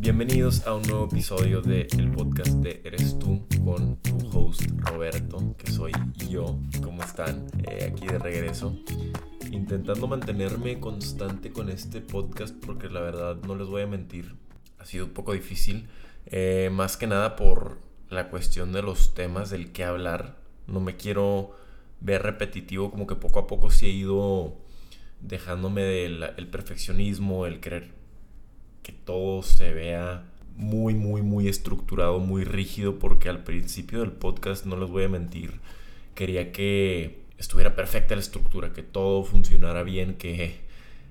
Bienvenidos a un nuevo episodio del el podcast de Eres tú con tu host Roberto, que soy yo. ¿Cómo están? Eh, aquí de regreso. Intentando mantenerme constante con este podcast porque la verdad no les voy a mentir. Ha sido un poco difícil. Eh, más que nada por la cuestión de los temas del que hablar. No me quiero ver repetitivo, como que poco a poco se ha ido dejándome del perfeccionismo, el querer que todo se vea muy, muy, muy estructurado, muy rígido, porque al principio del podcast, no les voy a mentir, quería que estuviera perfecta la estructura, que todo funcionara bien, que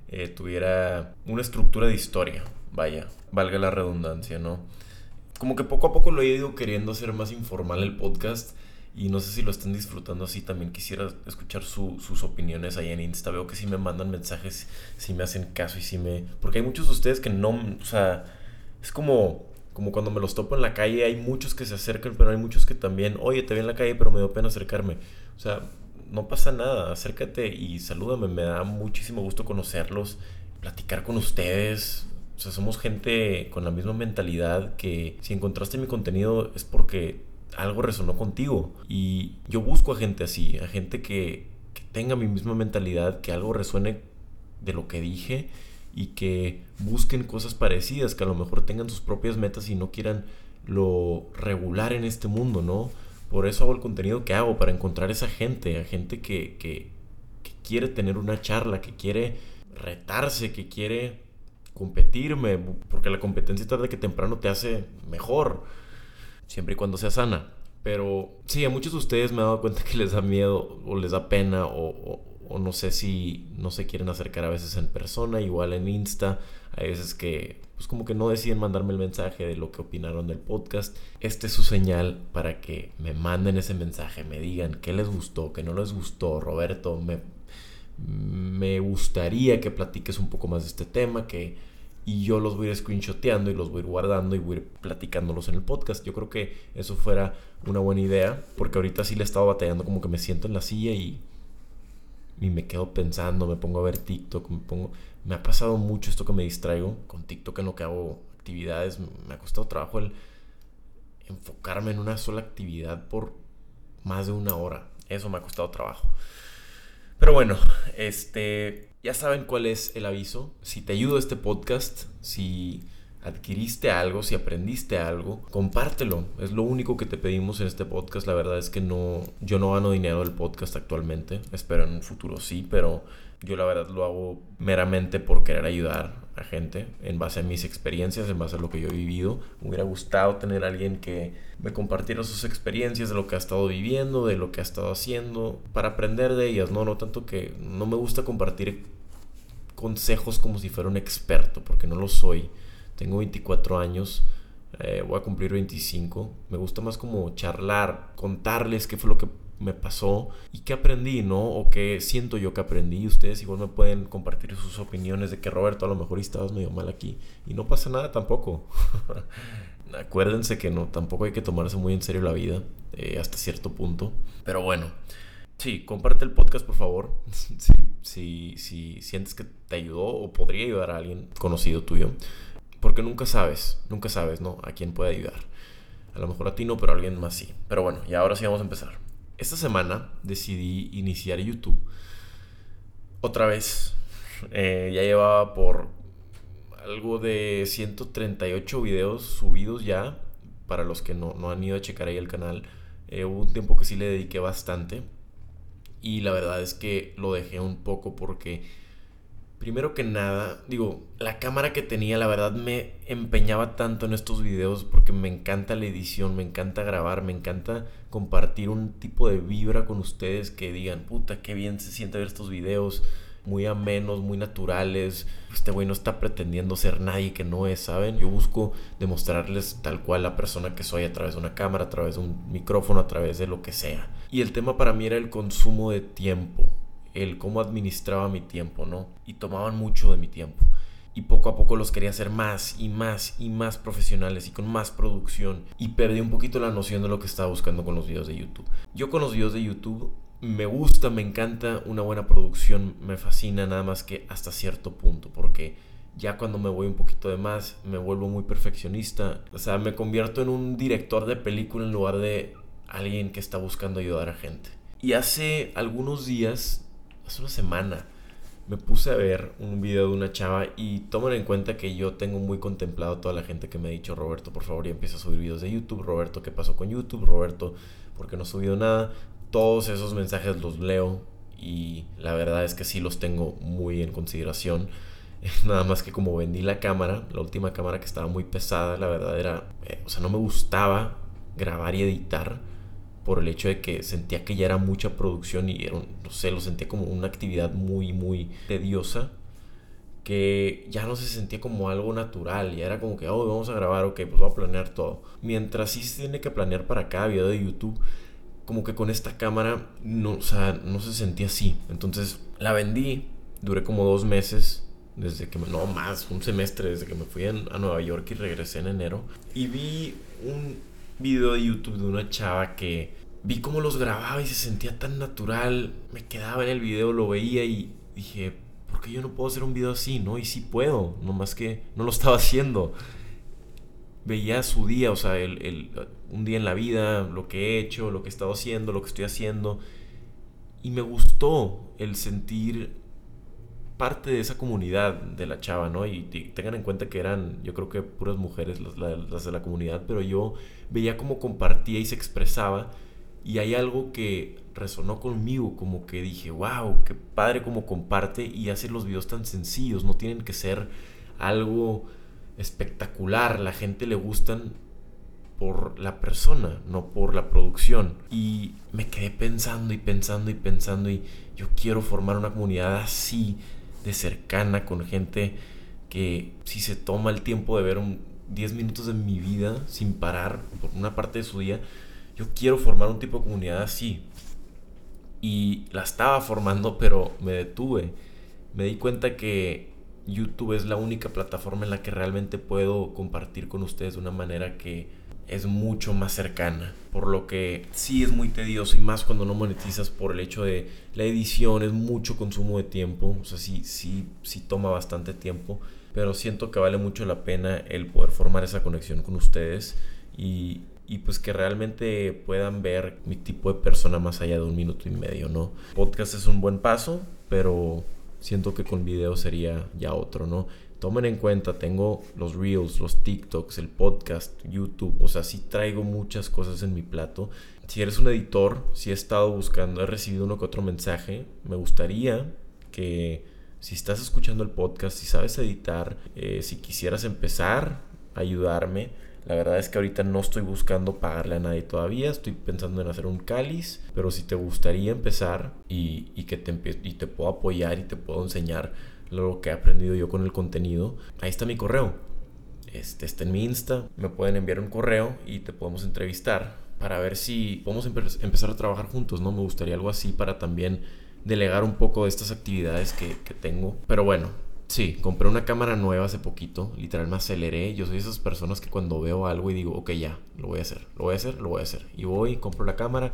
eh, tuviera una estructura de historia, vaya, valga la redundancia, ¿no? Como que poco a poco lo he ido queriendo hacer más informal el podcast y no sé si lo están disfrutando así. También quisiera escuchar sus opiniones ahí en Insta. Veo que si me mandan mensajes, si me hacen caso y si me... Porque hay muchos de ustedes que no... O sea, es como, como cuando me los topo en la calle. Hay muchos que se acercan, pero hay muchos que también... Oye, te vi en la calle, pero me dio pena acercarme. O sea, no pasa nada. Acércate y salúdame. Me da muchísimo gusto conocerlos, platicar con ustedes. O sea, somos gente con la misma mentalidad que si encontraste mi contenido es porque algo resonó contigo. Y yo busco a gente así, a gente que, tenga mi misma mentalidad, que algo resuene de lo que dije y que busquen cosas parecidas, que a lo mejor tengan sus propias metas y no quieran lo regular en este mundo, ¿no? Por eso hago el contenido que hago, para encontrar esa gente, a gente que, que, que quiere tener una charla, que quiere retarse, que quiere competirme, porque la competencia tarde que temprano te hace mejor siempre y cuando sea sana. Pero sí, a muchos de ustedes me he dado cuenta que les da miedo o les da pena o, no sé si no se quieren acercar a veces en persona, igual en Insta. Hay veces que pues como que no deciden mandarme el mensaje de lo que opinaron del podcast. Este es su señal para que me manden ese mensaje, me digan qué les gustó, qué no les gustó. Roberto, me, me gustaría que platiques un poco más de este tema, que y yo los voy a ir screenshoteando y los voy a ir guardando y voy a ir platicándolos en el podcast. Yo creo que eso fuera una buena idea, porque ahorita sí le he estado batallando como que me siento en la silla y, y me quedo pensando, me pongo a ver TikTok, me pongo... Me ha pasado mucho esto que me distraigo con TikTok en lo que hago actividades. Me ha costado trabajo el enfocarme en una sola actividad por más de una hora. Eso me ha costado trabajo. Pero bueno, este, ya saben cuál es el aviso. Si te ayuda este podcast, si adquiriste algo, si aprendiste algo, compártelo. Es lo único que te pedimos en este podcast. La verdad es que no, yo no gano dinero del podcast actualmente. Espero en un futuro sí, pero yo la verdad lo hago meramente por querer ayudar a gente en base a mis experiencias, en base a lo que yo he vivido. Me hubiera gustado tener a alguien que me compartiera sus experiencias de lo que ha estado viviendo, de lo que ha estado haciendo, para aprender de ellas, ¿no? No tanto que no me gusta compartir consejos como si fuera un experto, porque no lo soy. Tengo 24 años, eh, voy a cumplir 25. Me gusta más como charlar, contarles qué fue lo que me pasó y qué aprendí, ¿no? O qué siento yo que aprendí. Ustedes igual me pueden compartir sus opiniones de que Roberto a lo mejor estabas medio mal aquí. Y no pasa nada tampoco. Acuérdense que no, tampoco hay que tomarse muy en serio la vida eh, hasta cierto punto. Pero bueno, sí, comparte el podcast por favor. si, si sientes que te ayudó o podría ayudar a alguien conocido tuyo. Porque nunca sabes, nunca sabes, ¿no? A quién puede ayudar. A lo mejor a ti no, pero a alguien más sí. Pero bueno, y ahora sí vamos a empezar. Esta semana decidí iniciar YouTube. Otra vez. Eh, ya llevaba por algo de 138 videos subidos ya. Para los que no, han ido a checar ahí el canal. Eh, hubo un tiempo que sí le dediqué bastante. Y la verdad es que lo dejé un poco porque Primero que nada, digo, la cámara que tenía, la verdad me empeñaba tanto en estos videos porque me encanta la edición, me encanta grabar, me encanta compartir un tipo de vibra con ustedes que digan, puta, qué bien se siente ver estos videos, muy amenos, muy naturales. Este güey no está pretendiendo ser nadie que no es, ¿saben? Yo busco demostrarles tal cual la persona que soy a través de una cámara, a través de un micrófono, a través de lo que sea. Y el tema para mí era el consumo de tiempo el cómo administraba mi tiempo, ¿no? Y tomaban mucho de mi tiempo. Y poco a poco los quería hacer más y más y más profesionales y con más producción. Y perdí un poquito la noción de lo que estaba buscando con los videos de YouTube. Yo con los videos de YouTube me gusta, me encanta una buena producción, me fascina nada más que hasta cierto punto. Porque ya cuando me voy un poquito de más, me vuelvo muy perfeccionista. O sea, me convierto en un director de película en lugar de alguien que está buscando ayudar a gente. Y hace algunos días, hace una semana, me puse a ver un video de una chava y tomen en cuenta que yo tengo muy contemplado toda la gente que me ha dicho, Roberto, por favor, ya empieza a subir videos de YouTube. Roberto, ¿qué pasó con YouTube? Roberto, ¿por qué no ha subido nada? Todos esos mensajes los leo y la verdad es que sí los tengo muy en consideración. Nada más que como vendí la cámara, la última cámara que estaba muy pesada, la verdad era, eh, o sea, no me gustaba grabar y editar por el hecho de que sentía que ya era mucha producción y era, no sé, lo sentía como una actividad muy, muy tediosa que ya no se sentía como algo natural, ya era como que, oh, vamos a grabar, ok, pues voy a planear todo. Mientras sí se tiene que planear para cada video de YouTube, como que con esta cámara no, o sea, no se sentía así. Entonces la vendí, duré como dos meses desde que me, no más, un semestre desde que me fui a, Nueva York y regresé en enero. Y vi un video de YouTube de una chava que vi cómo los grababa y se sentía tan natural. Me quedaba en el video, lo veía y dije, ¿por qué yo no puedo hacer un video así? ¿No? Y sí puedo, nomás que no lo estaba haciendo. Veía su día, o sea, el, el, un día en la vida, lo que he hecho, lo que he estado haciendo, lo que estoy haciendo. Y me gustó el sentir parte de esa comunidad de la chava, ¿no? Y, tengan en cuenta que eran, yo creo que puras mujeres las, de la comunidad, pero yo veía cómo compartía y se expresaba y hay algo que resonó conmigo, como que dije, wow, qué padre como comparte y hace los videos tan sencillos, no tienen que ser algo espectacular, la gente le gustan por la persona, no por la producción. Y me quedé pensando y pensando y pensando y yo quiero formar una comunidad así de cercana con gente que si se toma el tiempo de ver un 10 minutos de mi vida sin parar por una parte de su día, yo quiero formar un tipo de comunidad así. Y la estaba formando, pero me detuve. Me di cuenta que YouTube es la única plataforma en la que realmente puedo compartir con ustedes de una manera que es mucho más cercana. Por lo que sí es muy tedioso y más cuando no monetizas por el hecho de la edición, es mucho consumo de tiempo. O sea, sí, sí, sí toma bastante tiempo. Pero siento que vale mucho la pena el poder formar esa conexión con ustedes y, y pues que realmente puedan ver mi tipo de persona más allá de un minuto y medio, ¿no? Podcast es un buen paso, pero siento que con video sería ya otro, ¿no? tomen en cuenta, tengo los reels, los TikToks, el podcast, YouTube, o sea, sí traigo muchas cosas en mi plato. Si eres un editor, si he estado buscando, he recibido uno que otro mensaje, me gustaría que si estás escuchando el podcast, si sabes editar, eh, si quisieras empezar a ayudarme, la verdad es que ahorita no estoy buscando pagarle a nadie todavía, estoy pensando en hacer un cáliz, pero si te gustaría empezar y, que te, y te puedo apoyar y te puedo enseñar, lo que he aprendido yo con el contenido, ahí está mi correo. Este está en mi Insta, me pueden enviar un correo y te podemos entrevistar para ver si podemos empezar a trabajar juntos, ¿no? Me gustaría algo así para también delegar un poco de estas actividades que, que tengo. Pero bueno, sí, compré una cámara nueva hace poquito, literal me aceleré. Yo soy esas personas que cuando veo algo y digo, ok, ya, lo voy a hacer, lo voy a hacer, lo voy a hacer. Y voy, compro la cámara,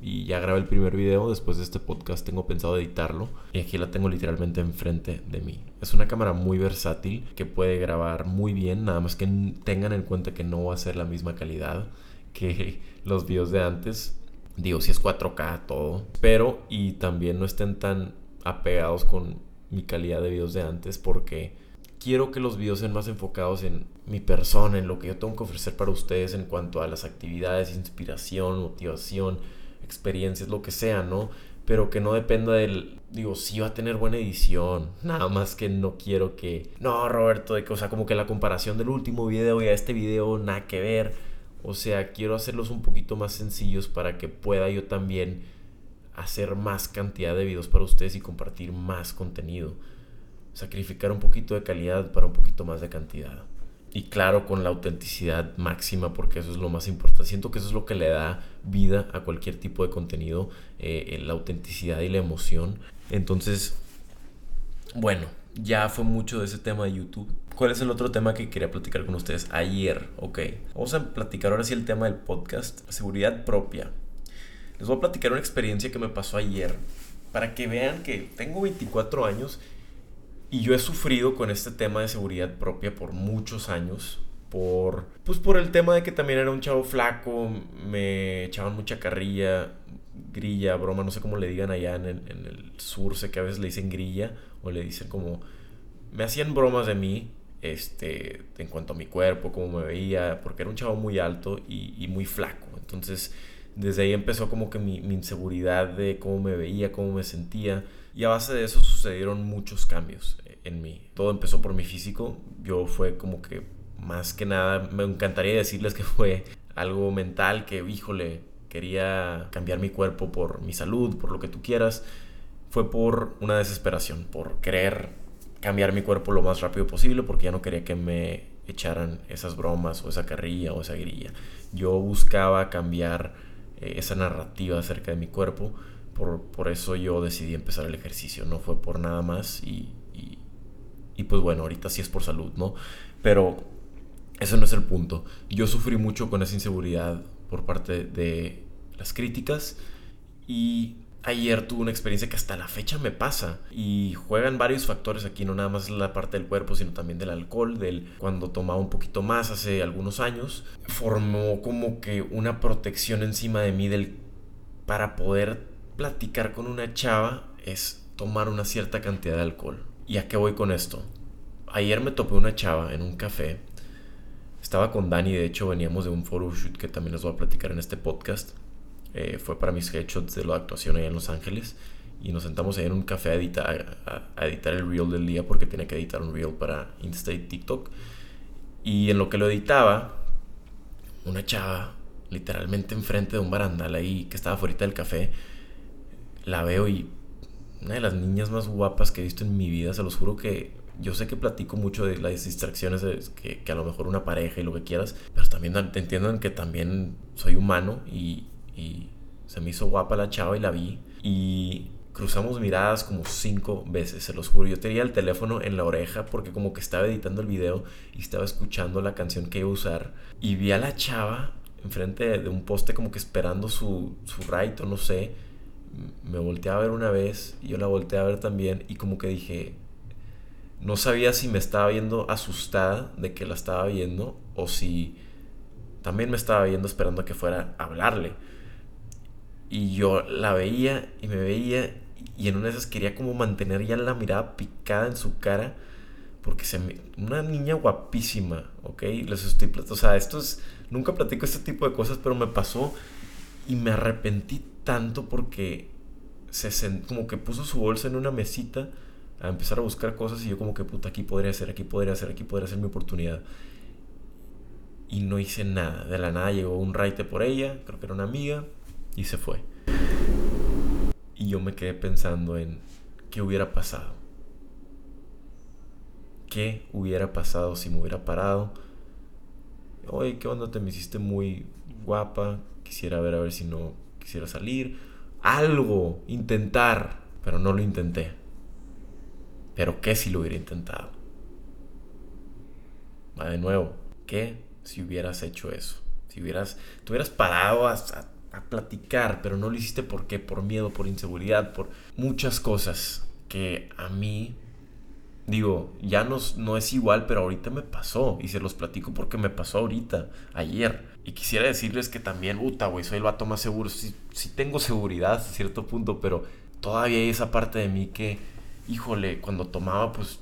y ya grabé el primer video. Después de este podcast tengo pensado editarlo. Y aquí la tengo literalmente enfrente de mí. Es una cámara muy versátil que puede grabar muy bien. Nada más que tengan en cuenta que no va a ser la misma calidad que los videos de antes. Digo, si es 4K todo. Pero y también no estén tan apegados con mi calidad de videos de antes porque quiero que los videos sean más enfocados en mi persona, en lo que yo tengo que ofrecer para ustedes en cuanto a las actividades, inspiración, motivación, experiencias, lo que sea, ¿no? Pero que no dependa del, digo, sí va a tener buena edición, nada más que no quiero que, no, Roberto, de que, o sea, como que la comparación del último video y a este video, nada que ver. O sea, quiero hacerlos un poquito más sencillos para que pueda yo también hacer más cantidad de videos para ustedes y compartir más contenido. Sacrificar un poquito de calidad para un poquito más de cantidad y claro, con la autenticidad máxima, porque eso es lo más importante. Siento que eso es lo que le da vida a cualquier tipo de contenido, eh, la autenticidad y la emoción. Entonces, bueno, ya fue mucho de ese tema de YouTube. ¿Cuál es el otro tema que quería platicar con ustedes? Ayer, ok. Vamos a platicar ahora sí el tema del podcast, seguridad propia. Les voy a platicar una experiencia que me pasó ayer para que vean que tengo 24 años Y yo he sufrido con este tema de seguridad propia por muchos años. Por, pues por el tema de que también era un chavo flaco, me echaban mucha carrilla, grilla, broma, no sé cómo le digan allá en el, sur, sé que a veces le dicen grilla o le dicen como... Me hacían bromas de mí, este, en cuanto a mi cuerpo, cómo me veía, porque era un chavo muy alto y, muy flaco. Entonces, desde ahí empezó como que mi, mi, inseguridad de cómo me veía, cómo me sentía. Y a base de eso sucedieron muchos cambios en mí. Todo empezó por mi físico. Yo fue como que más que nada, me encantaría decirles que fue algo mental, que híjole, quería cambiar mi cuerpo por mi salud, por lo que tú quieras. Fue por una desesperación, por querer cambiar mi cuerpo lo más rápido posible, porque ya no quería que me echaran esas bromas o esa carrilla o esa grilla. Yo buscaba cambiar eh, esa narrativa acerca de mi cuerpo. Por, por, eso yo decidí empezar el ejercicio, no fue por nada más y, y pues bueno, ahorita sí es por salud, ¿no? Pero eso no es el punto. Yo sufrí mucho con esa inseguridad por parte de las críticas y ayer tuve una experiencia que hasta la fecha me pasa y juegan varios factores aquí, no nada más la parte del cuerpo, sino también del alcohol, del cuando tomaba un poquito más hace algunos años, formó como que una protección encima de mí del para poder platicar con una chava es tomar una cierta cantidad de alcohol. ¿Y a qué voy con esto? Ayer me topé una chava en un café. Estaba con Dani, de hecho veníamos de un photoshoot que también les voy a platicar en este podcast. Eh, fue para mis headshots de la actuación allá en Los Ángeles. Y nos sentamos ahí en un café a editar, el reel del día porque tenía que editar un reel para Insta y TikTok. Y en lo que lo editaba, una chava literalmente enfrente de un barandal ahí que estaba fuera del café, la veo y una de las niñas más guapas que he visto en mi vida. Se los juro que yo sé que platico mucho de las distracciones que, que, a lo mejor una pareja y lo que quieras, pero también entiendan que también soy humano y, y se me hizo guapa la chava y la vi. Y cruzamos miradas como cinco veces, se los juro. Yo tenía el teléfono en la oreja porque como que estaba editando el video y estaba escuchando la canción que iba a usar. Y vi a la chava enfrente de un poste como que esperando su, su o no sé me volteé a ver una vez yo la volteé a ver también y como que dije, no sabía si me estaba viendo asustada de que la estaba viendo o si también me estaba viendo esperando a que fuera a hablarle. Y yo la veía y me veía y en una de esas quería como mantener ya la mirada picada en su cara porque se me, una niña guapísima, ¿ok? Les estoy, o sea, esto es, nunca platico este tipo de cosas, pero me pasó y me arrepentí tanto porque se como que puso su bolsa en una mesita a empezar a buscar cosas y yo como que puta aquí podría ser, aquí podría ser, aquí podría ser mi oportunidad. Y no hice nada. De la nada llegó un raite por ella, creo que era una amiga, y se fue. Y yo me quedé pensando en qué hubiera pasado. ¿Qué hubiera pasado si me hubiera parado? Oye, ¿qué onda? Te me hiciste muy guapa. Quisiera ver a ver si no quisiera salir, algo, intentar, pero no lo intenté. Pero ¿qué si lo hubiera intentado? Va de nuevo, ¿qué si hubieras hecho eso? Si hubieras, te hubieras parado a, a, platicar, pero no lo hiciste por qué, por miedo, por inseguridad, por muchas cosas que a mí digo, ya no, no, es igual, pero ahorita me pasó. Y se los platico porque me pasó ahorita, ayer. Y quisiera decirles que también, puta, güey, soy el vato más seguro. Sí, sí tengo seguridad a cierto punto, pero todavía hay esa parte de mí que, híjole, cuando tomaba, pues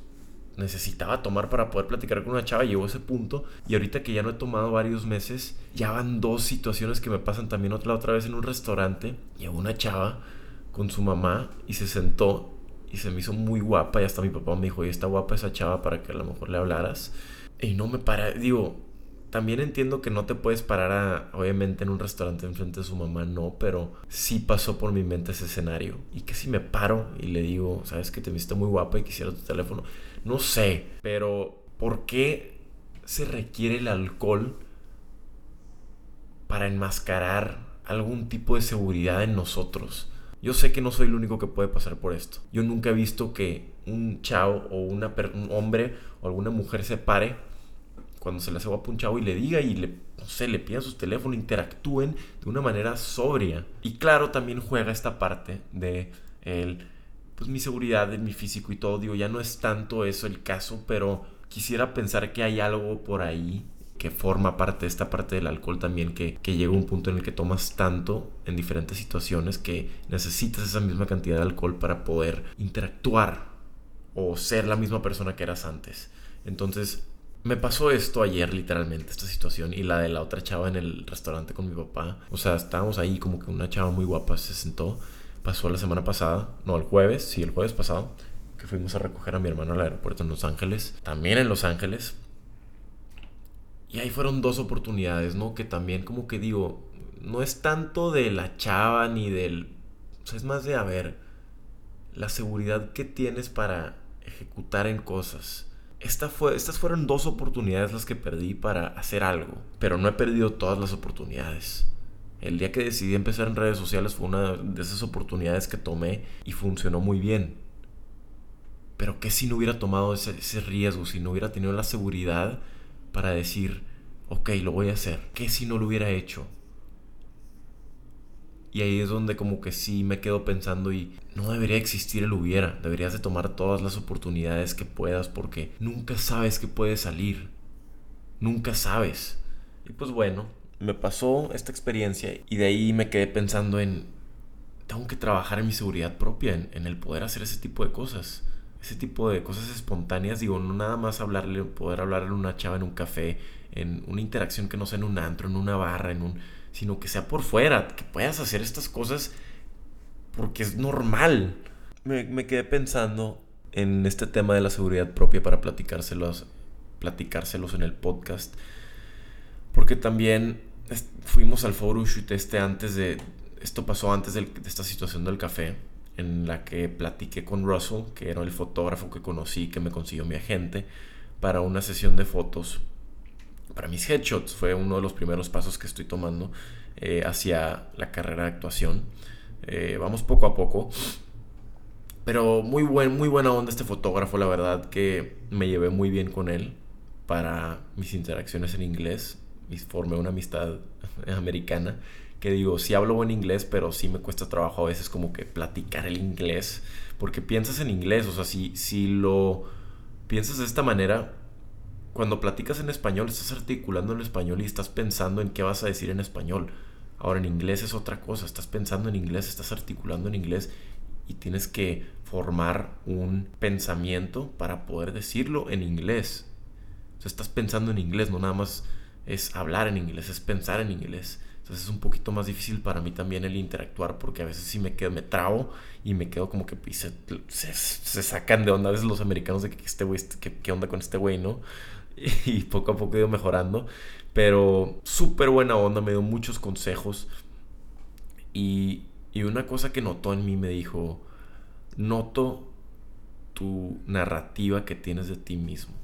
necesitaba tomar para poder platicar con una chava. Llegó ese punto. Y ahorita que ya no he tomado varios meses, ya van dos situaciones que me pasan también otra, otra vez en un restaurante. Llegó una chava con su mamá y se sentó y se me hizo muy guapa. Y hasta mi papá me dijo, y está guapa esa chava para que a lo mejor le hablaras. Y no me para, digo, también entiendo que no te puedes parar a, obviamente en un restaurante enfrente de su mamá, no, pero sí pasó por mi mente ese escenario. Y que si me paro y le digo, sabes que te viste muy guapa y quisiera tu teléfono, no sé, pero ¿por qué se requiere el alcohol para enmascarar algún tipo de seguridad en nosotros? Yo sé que no soy el único que puede pasar por esto. Yo nunca he visto que un chavo o una un hombre o alguna mujer se pare cuando se le hace guapo un chavo y le diga y le, no sé, le pidan sus teléfonos, interactúen de una manera sobria. Y claro, también juega esta parte de el pues mi seguridad en mi físico y todo. Digo, ya no es tanto eso el caso, pero quisiera pensar que hay algo por ahí que forma parte de esta parte del alcohol también, que, que llega un punto en el que tomas tanto en diferentes situaciones que necesitas esa misma cantidad de alcohol para poder interactuar o ser la misma persona que eras antes. Entonces, me pasó esto ayer literalmente, esta situación, y la de la otra chava en el restaurante con mi papá. O sea, estábamos ahí como que una chava muy guapa se sentó. Pasó la semana pasada, no, el jueves, sí, el jueves pasado, que fuimos a recoger a mi hermano al aeropuerto en Los Ángeles. También en Los Ángeles, y ahí fueron dos oportunidades, ¿no? Que también como que digo, no es tanto de la chava ni del... O sea, es más de, a ver, la seguridad que tienes para ejecutar en cosas. Esta fue, estas fueron dos oportunidades las que perdí para hacer algo, pero no he perdido todas las oportunidades. El día que decidí empezar en redes sociales fue una de esas oportunidades que tomé y funcionó muy bien. Pero ¿qué si no hubiera tomado ese, riesgo? Si no hubiera tenido la seguridad para decir, ok, lo voy a hacer. ¿Qué si no lo hubiera hecho? Y ahí es donde como que sí me quedo pensando y no debería existir el hubiera. Deberías de tomar todas las oportunidades que puedas porque nunca sabes que puede salir. Nunca sabes. Y pues bueno, me pasó esta experiencia y de ahí me quedé pensando en, tengo que trabajar en mi seguridad propia, en, el poder hacer ese tipo de cosas ese tipo de cosas espontáneas, digo, no nada más hablarle, poder hablarle a una chava en un café, en una interacción que no sea en un antro, en una barra, en un, sino que sea por fuera, que puedas hacer estas cosas porque es normal. Me, me quedé pensando en este tema de la seguridad propia para platicárselos, platicárselos en el podcast, porque también fuimos al photoshoot este antes de, esto pasó antes de esta situación del café en la que platiqué con Russell, que era el fotógrafo que conocí, que me consiguió mi agente, para una sesión de fotos. Para mis headshots fue uno de los primeros pasos que estoy tomando eh, hacia la carrera de actuación. Eh, vamos poco a poco. Pero muy, buen, muy buena onda este fotógrafo, la verdad que me llevé muy bien con él para mis interacciones en inglés. Formé una amistad americana que digo, sí hablo buen inglés, pero sí me cuesta trabajo a veces como que platicar el inglés, porque piensas en inglés, o sea, si, si lo piensas de esta manera, cuando platicas en español, estás articulando en español y estás pensando en qué vas a decir en español. Ahora en inglés es otra cosa, estás pensando en inglés, estás articulando en inglés y tienes que formar un pensamiento para poder decirlo en inglés. O sea, estás pensando en inglés, no nada más es hablar en inglés, es pensar en inglés. Entonces es un poquito más difícil para mí también el interactuar porque a veces sí me quedo, me trabo y me quedo como que se, sacan de onda a veces los americanos de que este güey, ¿qué, onda con este güey, no? Y poco a poco he ido mejorando. Pero súper buena onda, me dio muchos consejos. Y, y una cosa que notó en mí me dijo, noto tu narrativa que tienes de ti mismo.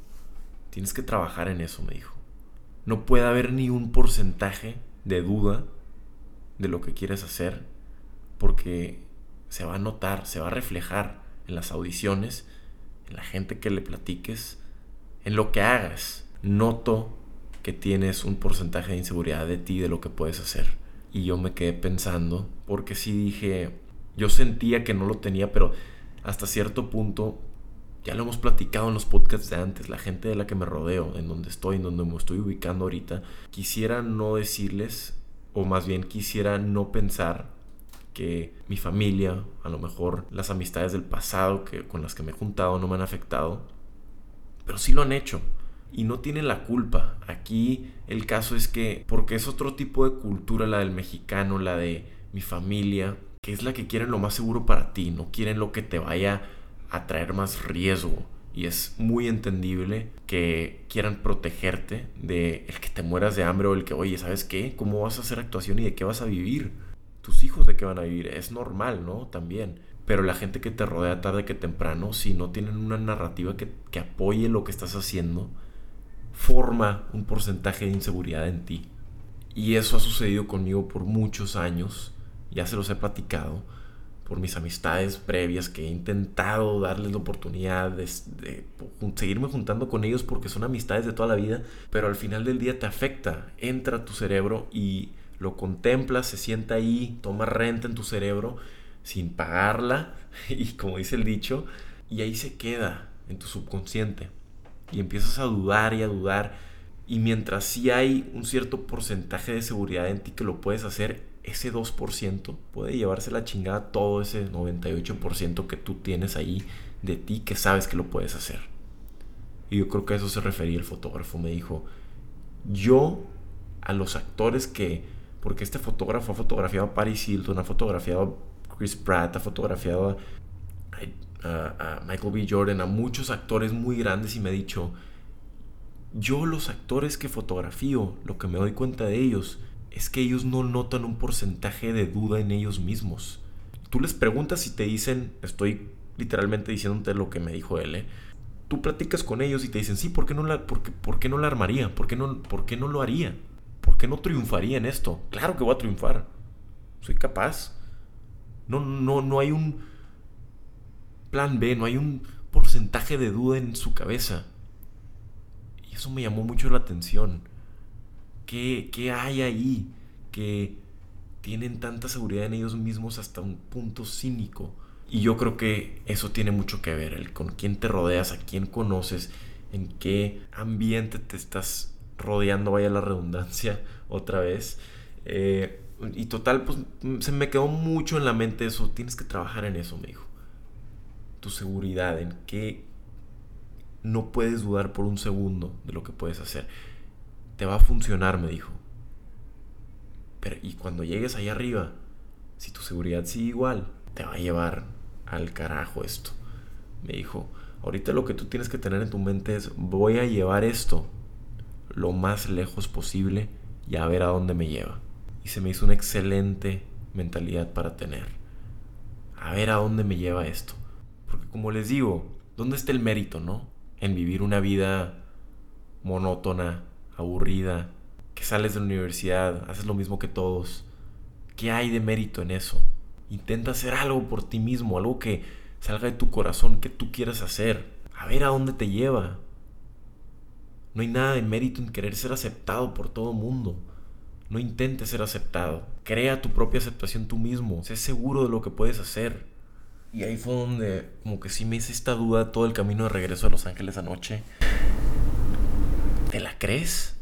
Tienes que trabajar en eso, me dijo. No puede haber ni un porcentaje de duda de lo que quieres hacer, porque se va a notar, se va a reflejar en las audiciones, en la gente que le platiques, en lo que hagas. Noto que tienes un porcentaje de inseguridad de ti, de lo que puedes hacer. Y yo me quedé pensando, porque sí dije, yo sentía que no lo tenía, pero hasta cierto punto ya lo hemos platicado en los podcasts de antes, la gente de la que me rodeo, en donde estoy, en donde me estoy ubicando ahorita, quisiera no decirles, o más bien quisiera no pensar que mi familia, a lo mejor las amistades del pasado que, con las que me he juntado no me han afectado, pero sí lo han hecho y no tienen la culpa. Aquí el caso es que, porque es otro tipo de cultura la del mexicano, la de mi familia, que es la que quieren lo más seguro para ti, no quieren lo que te vaya atraer más riesgo. Y es muy entendible que quieran protegerte de el que te mueras de hambre o el que, oye, ¿sabes qué? ¿Cómo vas a hacer actuación y de qué vas a vivir? Tus hijos de qué van a vivir. Es normal, ¿no? También. Pero la gente que te rodea tarde que temprano, si no tienen una narrativa que, que apoye lo que estás haciendo, forma un porcentaje de inseguridad en ti. Y eso ha sucedido conmigo por muchos años. Ya se los he platicado por mis amistades previas que he intentado darles la oportunidad de, seguirme juntando con ellos porque son amistades de toda la vida, pero al final del día te afecta, entra a tu cerebro y lo contemplas, se sienta ahí, toma renta en tu cerebro, sin pagarla y como dice el dicho, y ahí se queda en tu subconsciente y empiezas a dudar y a dudar y mientras sí hay un cierto porcentaje de seguridad en ti que lo puedes hacer, ese 2% puede llevarse la chingada todo ese 98% que tú tienes ahí de ti que sabes que lo puedes hacer. Y yo creo que a eso se refería el fotógrafo. Me dijo, yo a los actores que, porque este fotógrafo ha fotografiado a Paris Hilton, ha fotografiado a Chris Pratt, ha fotografiado a, a Michael B. Jordan, a muchos actores muy grandes y me ha dicho, yo los actores que fotografío, lo que me doy cuenta de ellos es que ellos no notan un porcentaje de duda en ellos mismos. Tú les preguntas y te dicen, estoy literalmente diciéndote lo que me dijo él, ¿eh? tú platicas con ellos y te dicen, sí, ¿por qué no la, por qué, no la armaría? ¿Por qué, no, ¿Por qué no lo haría? ¿Por qué no triunfaría en esto? Claro que voy a triunfar. Soy capaz. No, no, no hay un plan B, no hay un porcentaje de duda en su cabeza. Y eso me llamó mucho la atención. ¿Qué, qué hay ahí que tienen tanta seguridad en ellos mismos hasta un punto cínico? Y yo creo que eso tiene mucho que ver, el con quién te rodeas, a quién conoces, en qué ambiente te estás rodeando, vaya la redundancia, otra vez. Eh, y total, pues se me quedó mucho en la mente eso, tienes que trabajar en eso, me dijo. Tu seguridad, en qué no puedes dudar por un segundo de lo que puedes hacer. Te va a funcionar, me dijo. Pero, y cuando llegues ahí arriba, si tu seguridad sigue igual, te va a llevar al carajo esto. Me dijo, ahorita lo que tú tienes que tener en tu mente es, voy a llevar esto lo más lejos posible y a ver a dónde me lleva. Y se me hizo una excelente mentalidad para tener. A ver a dónde me lleva esto. Porque como les digo, ¿dónde está el mérito, no? En vivir una vida monótona, aburrida, que sales de la universidad, haces lo mismo que todos. ¿Qué hay de mérito en eso? Intenta hacer algo por ti mismo, algo que salga de tu corazón, que tú quieras hacer. A ver a dónde te lleva. No hay nada de mérito en querer ser aceptado por todo mundo. No intentes ser aceptado. Crea tu propia aceptación tú mismo. Sé seguro de lo que puedes hacer. Y ahí fue donde como que sí me hice esta duda todo el camino de regreso a Los Ángeles anoche. ¿Te la crees?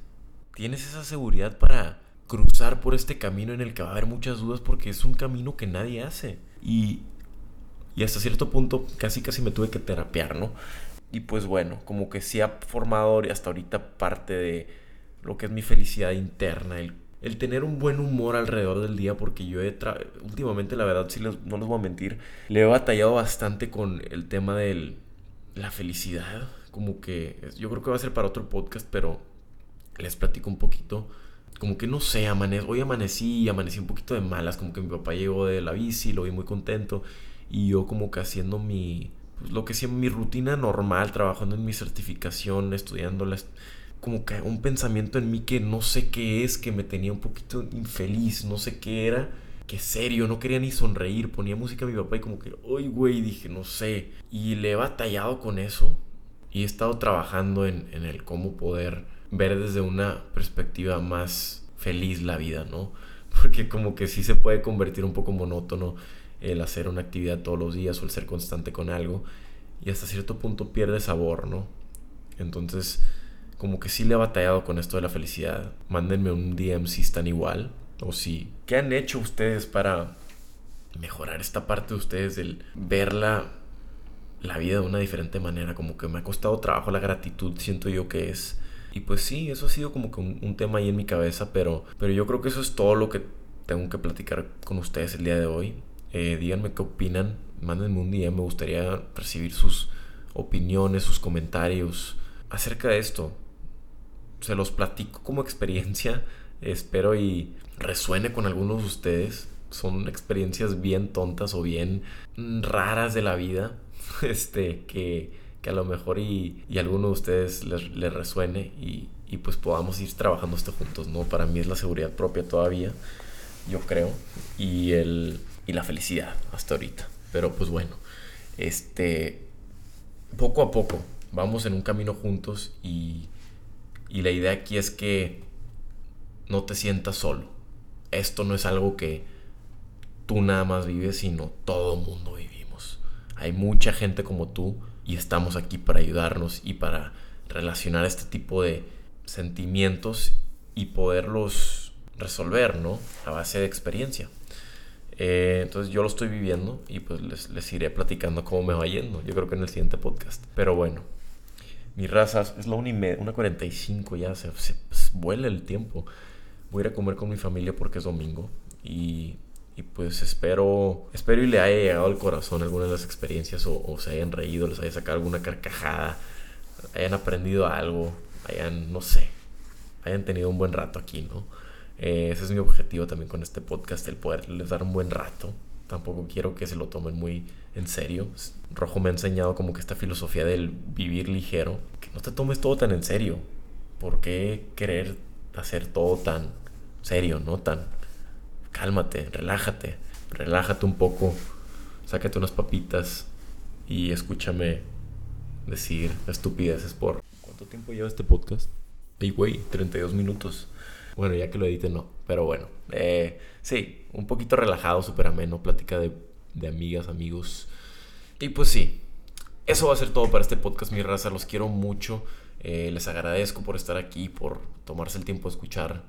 ¿Tienes esa seguridad para cruzar por este camino en el que va a haber muchas dudas porque es un camino que nadie hace. Y, y hasta cierto punto casi casi me tuve que terapiar, ¿no? Y pues bueno, como que sí ha formado hasta ahorita parte de lo que es mi felicidad interna, el, el tener un buen humor alrededor del día, porque yo he últimamente, la verdad, les, no les voy a mentir, le he batallado bastante con el tema de la felicidad. Como que yo creo que va a ser para otro podcast, pero les platico un poquito. Como que no sé, amane hoy amanecí amanecí un poquito de malas, como que mi papá llegó de la bici, lo vi muy contento y yo como que haciendo mi, pues, lo que sea mi rutina normal, trabajando en mi certificación, estudiándola, como que un pensamiento en mí que no sé qué es, que me tenía un poquito infeliz, no sé qué era, que serio, no quería ni sonreír, ponía música a mi papá y como que, uy, güey, dije, no sé, y le he batallado con eso y he estado trabajando en, en el cómo poder ver desde una perspectiva más feliz la vida, ¿no? Porque como que sí se puede convertir un poco monótono el hacer una actividad todos los días o el ser constante con algo y hasta cierto punto pierde sabor, ¿no? Entonces, como que sí le he batallado con esto de la felicidad. Mándenme un DM si están igual o si... ¿Qué han hecho ustedes para mejorar esta parte de ustedes del verla la vida de una diferente manera? Como que me ha costado trabajo la gratitud, siento yo que es y pues sí, eso ha sido como que un, tema ahí en mi cabeza, pero, pero yo creo que eso es todo lo que tengo que platicar con ustedes el día de hoy. Eh, díganme qué opinan, mándenme un día, me gustaría recibir sus opiniones, sus comentarios acerca de esto. Se los platico como experiencia, espero y resuene con algunos de ustedes. Son experiencias bien tontas o bien raras de la vida, este, que que a lo mejor y, y a alguno de ustedes les, resuene y, y, pues podamos ir trabajando esto juntos, ¿no? Para mí es la seguridad propia todavía, yo creo, y, el, y la felicidad hasta ahorita. Pero pues bueno, este, poco a poco vamos en un camino juntos y, y la idea aquí es que no te sientas solo. Esto no es algo que tú nada más vives, sino todo mundo vivimos. Hay mucha gente como tú y estamos aquí para ayudarnos y para relacionar este tipo de sentimientos y poderlos resolver, ¿no? A base de experiencia. Eh, entonces yo lo estoy viviendo y pues les, iré platicando cómo me va yendo. Yo creo que en el siguiente podcast. Pero bueno, mi raza es la 1 y media, una 45 ya, se, se vuela el tiempo. Voy a ir a comer con mi familia porque es domingo y, y, pues espero, espero y le haya llegado al corazón alguna de las experiencias o, se hayan reído, les haya sacado alguna carcajada, hayan aprendido algo, hayan, no sé, hayan tenido un buen rato aquí, ¿no? Eh, ese es mi objetivo también con este podcast, el poderles dar un buen rato. Tampoco quiero que se lo tomen muy en serio. Rojo me ha enseñado como que esta filosofía del vivir ligero, que no te tomes todo tan en serio. ¿Por qué querer hacer todo tan serio, no? Tan cálmate, relájate, relájate un poco, sácate unas papitas y escúchame decir estupideces por... ¿Cuánto tiempo lleva este podcast? Ay, güey, 32 minutos. Bueno, ya que lo edite, no. Pero bueno, eh, sí, un poquito relajado, súper ameno, plática de, de amigas, amigos. Y pues sí, eso va a ser todo para este podcast, mi raza. Los quiero mucho. Eh, les agradezco por estar aquí, por tomarse el tiempo de escuchar,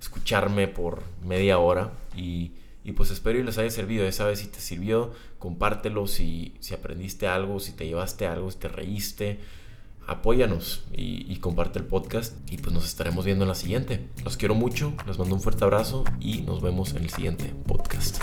escucharme por media hora. Y, y pues espero y les haya servido. Ya sabes, si te sirvió, compártelo. Si, si aprendiste algo, si te llevaste algo, si te reíste apóyanos y, comparte el podcast y pues nos estaremos viendo en la siguiente. Los quiero mucho, les mando un fuerte abrazo y nos vemos en el siguiente podcast.